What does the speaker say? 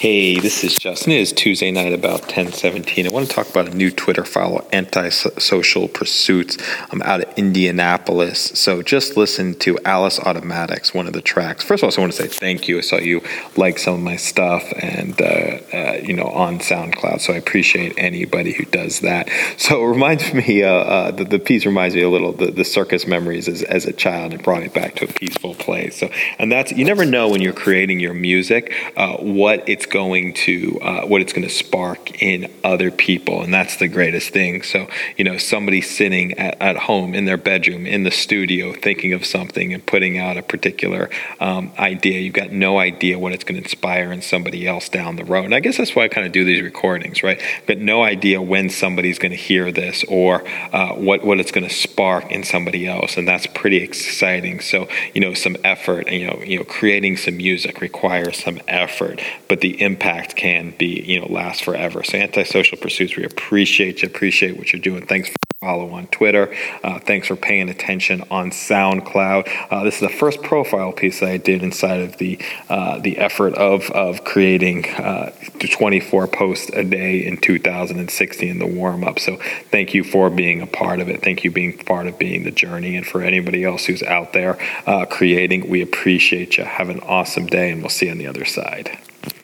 Hey, this is Justin. It is Tuesday night about 1017. I want to talk about a new Twitter follow, Antisocial Pursuits. I'm out of Indianapolis. So just listen to Alice Automatics, one of the tracks. First of all, I want to say thank you. I saw you like some of my stuff and, uh, uh, you know, on SoundCloud. So I appreciate anybody who does that. So it reminds me, uh, uh the, the, piece reminds me a little, the, the circus memories as, as a child. It brought me back to a peaceful place. So, and that's, you never know when you're creating your music, uh, what it's going to uh, what it's going to spark in other people and that's the greatest thing. So you know somebody sitting at, at home in their bedroom in the studio thinking of something and putting out a particular um, idea you've got no idea what it's going to inspire in somebody else down the road. And i guess that's why i kind of do these recordings right? But no idea when somebody's going to hear this or uh, what what it's going to spark in somebody else and that's pretty exciting. So you know some effort and you know you know creating some music requires some effort but the impact can be, you know, last forever. So antisocial pursuits, we appreciate you, appreciate what you're doing. Thanks for follow on Twitter. Uh, thanks for paying attention on SoundCloud. Uh, this is the first profile piece I did inside of the uh, the effort of of creating uh, 24 posts a day in 2016, in the warm up. So thank you for being a part of it. Thank you being part of being the journey, and for anybody else who's out there uh, creating, we appreciate you. Have an awesome day, and we'll see you on the other side.